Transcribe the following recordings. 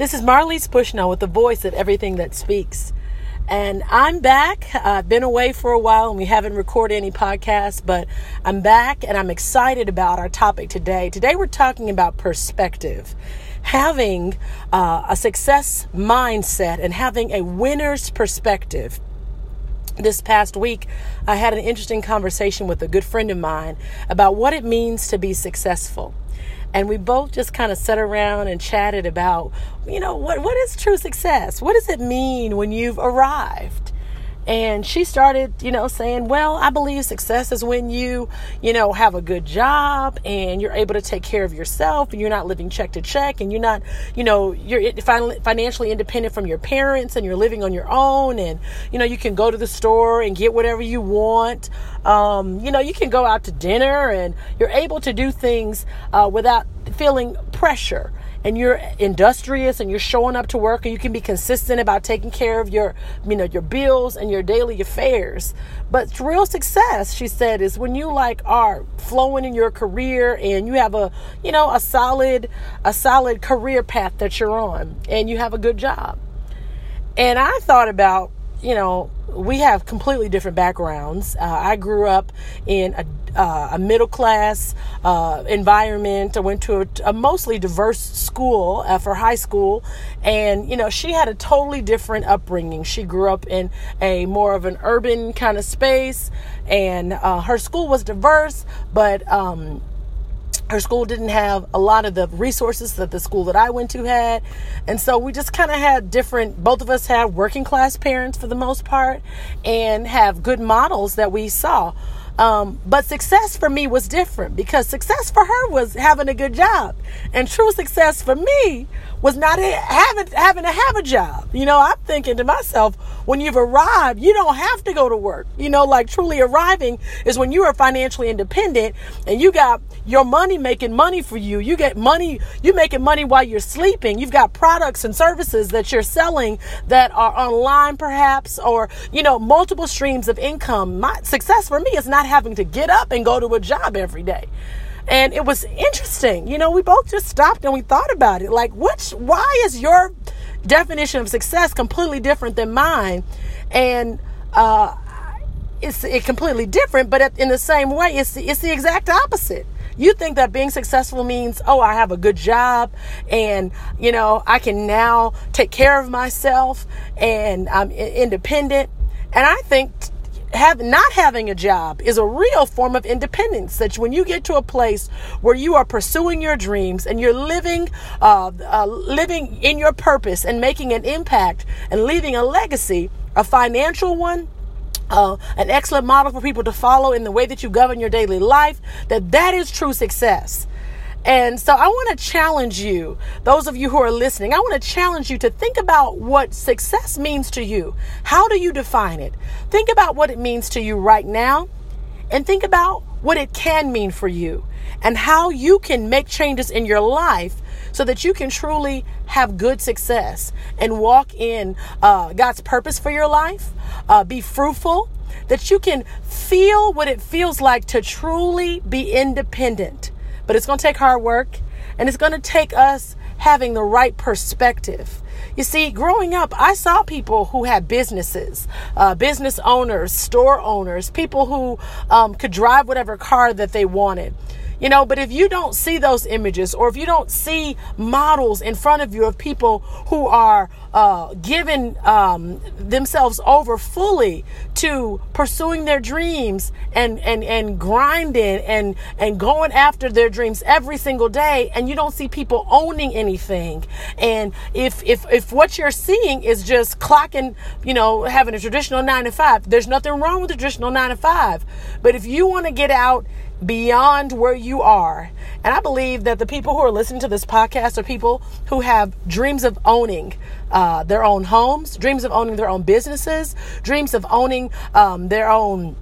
This is Marlise Bushnell with the voice of everything that speaks. And I'm back. I've been away for a while and we haven't recorded any podcasts, but I'm back and I'm excited about our topic today. Today we're talking about perspective. Having uh, a success mindset and having a winner's perspective this past week, I had an interesting conversation with a good friend of mine about what it means to be successful and we both just kind of sat around and chatted about, you know, what what is true success? What does it mean when you've arrived? And she started, you know, saying, Well, I believe success is when you, you know, have a good job and you're able to take care of yourself and you're not living check to check and you're not, you know, you're financially independent from your parents and you're living on your own and, you know, you can go to the store and get whatever you want. Um, you know, you can go out to dinner and you're able to do things uh, without feeling pressure and you're industrious and you're showing up to work and you can be consistent about taking care of your you know your bills and your daily affairs. But real success she said is when you like are flowing in your career and you have a you know a solid a solid career path that you're on and you have a good job. And i thought about you know we have completely different backgrounds. Uh, I grew up in a, uh, a middle class uh, environment. I went to a, a mostly diverse school uh, for high school, and you know she had a totally different upbringing. She grew up in a more of an urban kind of space, and uh, her school was diverse, but um, her school didn't have a lot of the resources that the school that I went to had. And so we just kind of had different, both of us had working class parents for the most part and have good models that we saw. Um, but success for me was different because success for her was having a good job. And true success for me was not having, having to have a job. You know, I'm thinking to myself, when you've arrived, you don't have to go to work. You know, like truly arriving is when you are financially independent and you got your money making money for you. You get money, you making money while you're sleeping. You've got products and services that you're selling that are online perhaps or, you know, multiple streams of income. My success for me is not having to get up and go to a job every day. And it was interesting. You know, we both just stopped and we thought about it. Like, which, why is your definition of success completely different than mine? And, uh, it's it completely different, but in the same way, it's it's the exact opposite. You think that being successful means, oh, I have a good job and, you know, I can now take care of myself and I'm independent. And I think have not having a job is a real form of independence that when you get to a place where you are pursuing your dreams and you're living uh, uh, living in your purpose and making an impact and leaving a legacy a financial one uh, an excellent model for people to follow in the way that you govern your daily life that that is true success and so I want to challenge you, those of you who are listening, I want to challenge you to think about what success means to you. How do you define it? Think about what it means to you right now and think about what it can mean for you and how you can make changes in your life so that you can truly have good success and walk in uh, God's purpose for your life, uh, be fruitful, that you can feel what it feels like to truly be independent but it's going to take hard work and it's going to take us having the right perspective. You see, growing up, I saw people who had businesses, uh, business owners, store owners, people who um, could drive whatever car that they wanted. You know, but if you don't see those images or if you don't see models in front of you of people who are uh, giving um, themselves over fully to pursuing their dreams and, and, and grinding and, and going after their dreams every single day, and you don't see people owning anything. And if, if, if what you're seeing is just clocking, you know, having a traditional nine to five, there's nothing wrong with a traditional nine to five. But if you want to get out beyond where you are. And I believe that the people who are listening to this podcast are people who have dreams of owning uh, their own homes, dreams of owning their own businesses, dreams of owning um, their own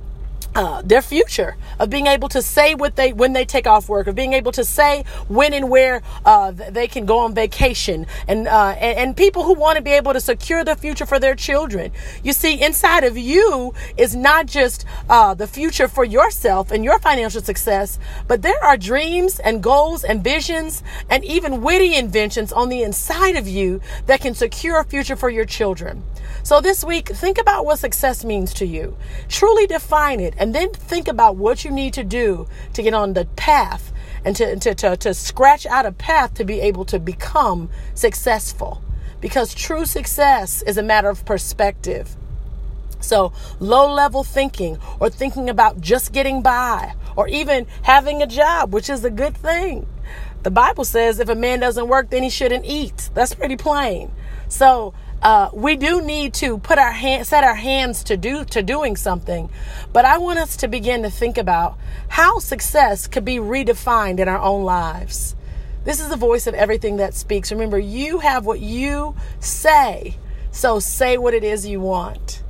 uh, their future of being able to say what they when they take off work of being able to say when and where uh, they can go on vacation. And, uh, and, and people who want to be able to secure the future for their children. You see inside of you is not just uh, the future for yourself and your financial success but there are dreams and goals and visions and even witty inventions on the inside of you that can secure a future for your children. So this week think about what success means to you. Truly define it and then think about what you need to do to get on the path and to, to, to, to scratch out a path to be able to become successful. Because true success is a matter of perspective. So, low level thinking or thinking about just getting by or even having a job, which is a good thing. The Bible says if a man doesn't work, then he shouldn't eat. That's pretty plain. So, uh, we do need to put our hand, set our hands to do to doing something. But I want us to begin to think about how success could be redefined in our own lives. This is the voice of everything that speaks. Remember, you have what you say, so say what it is you want.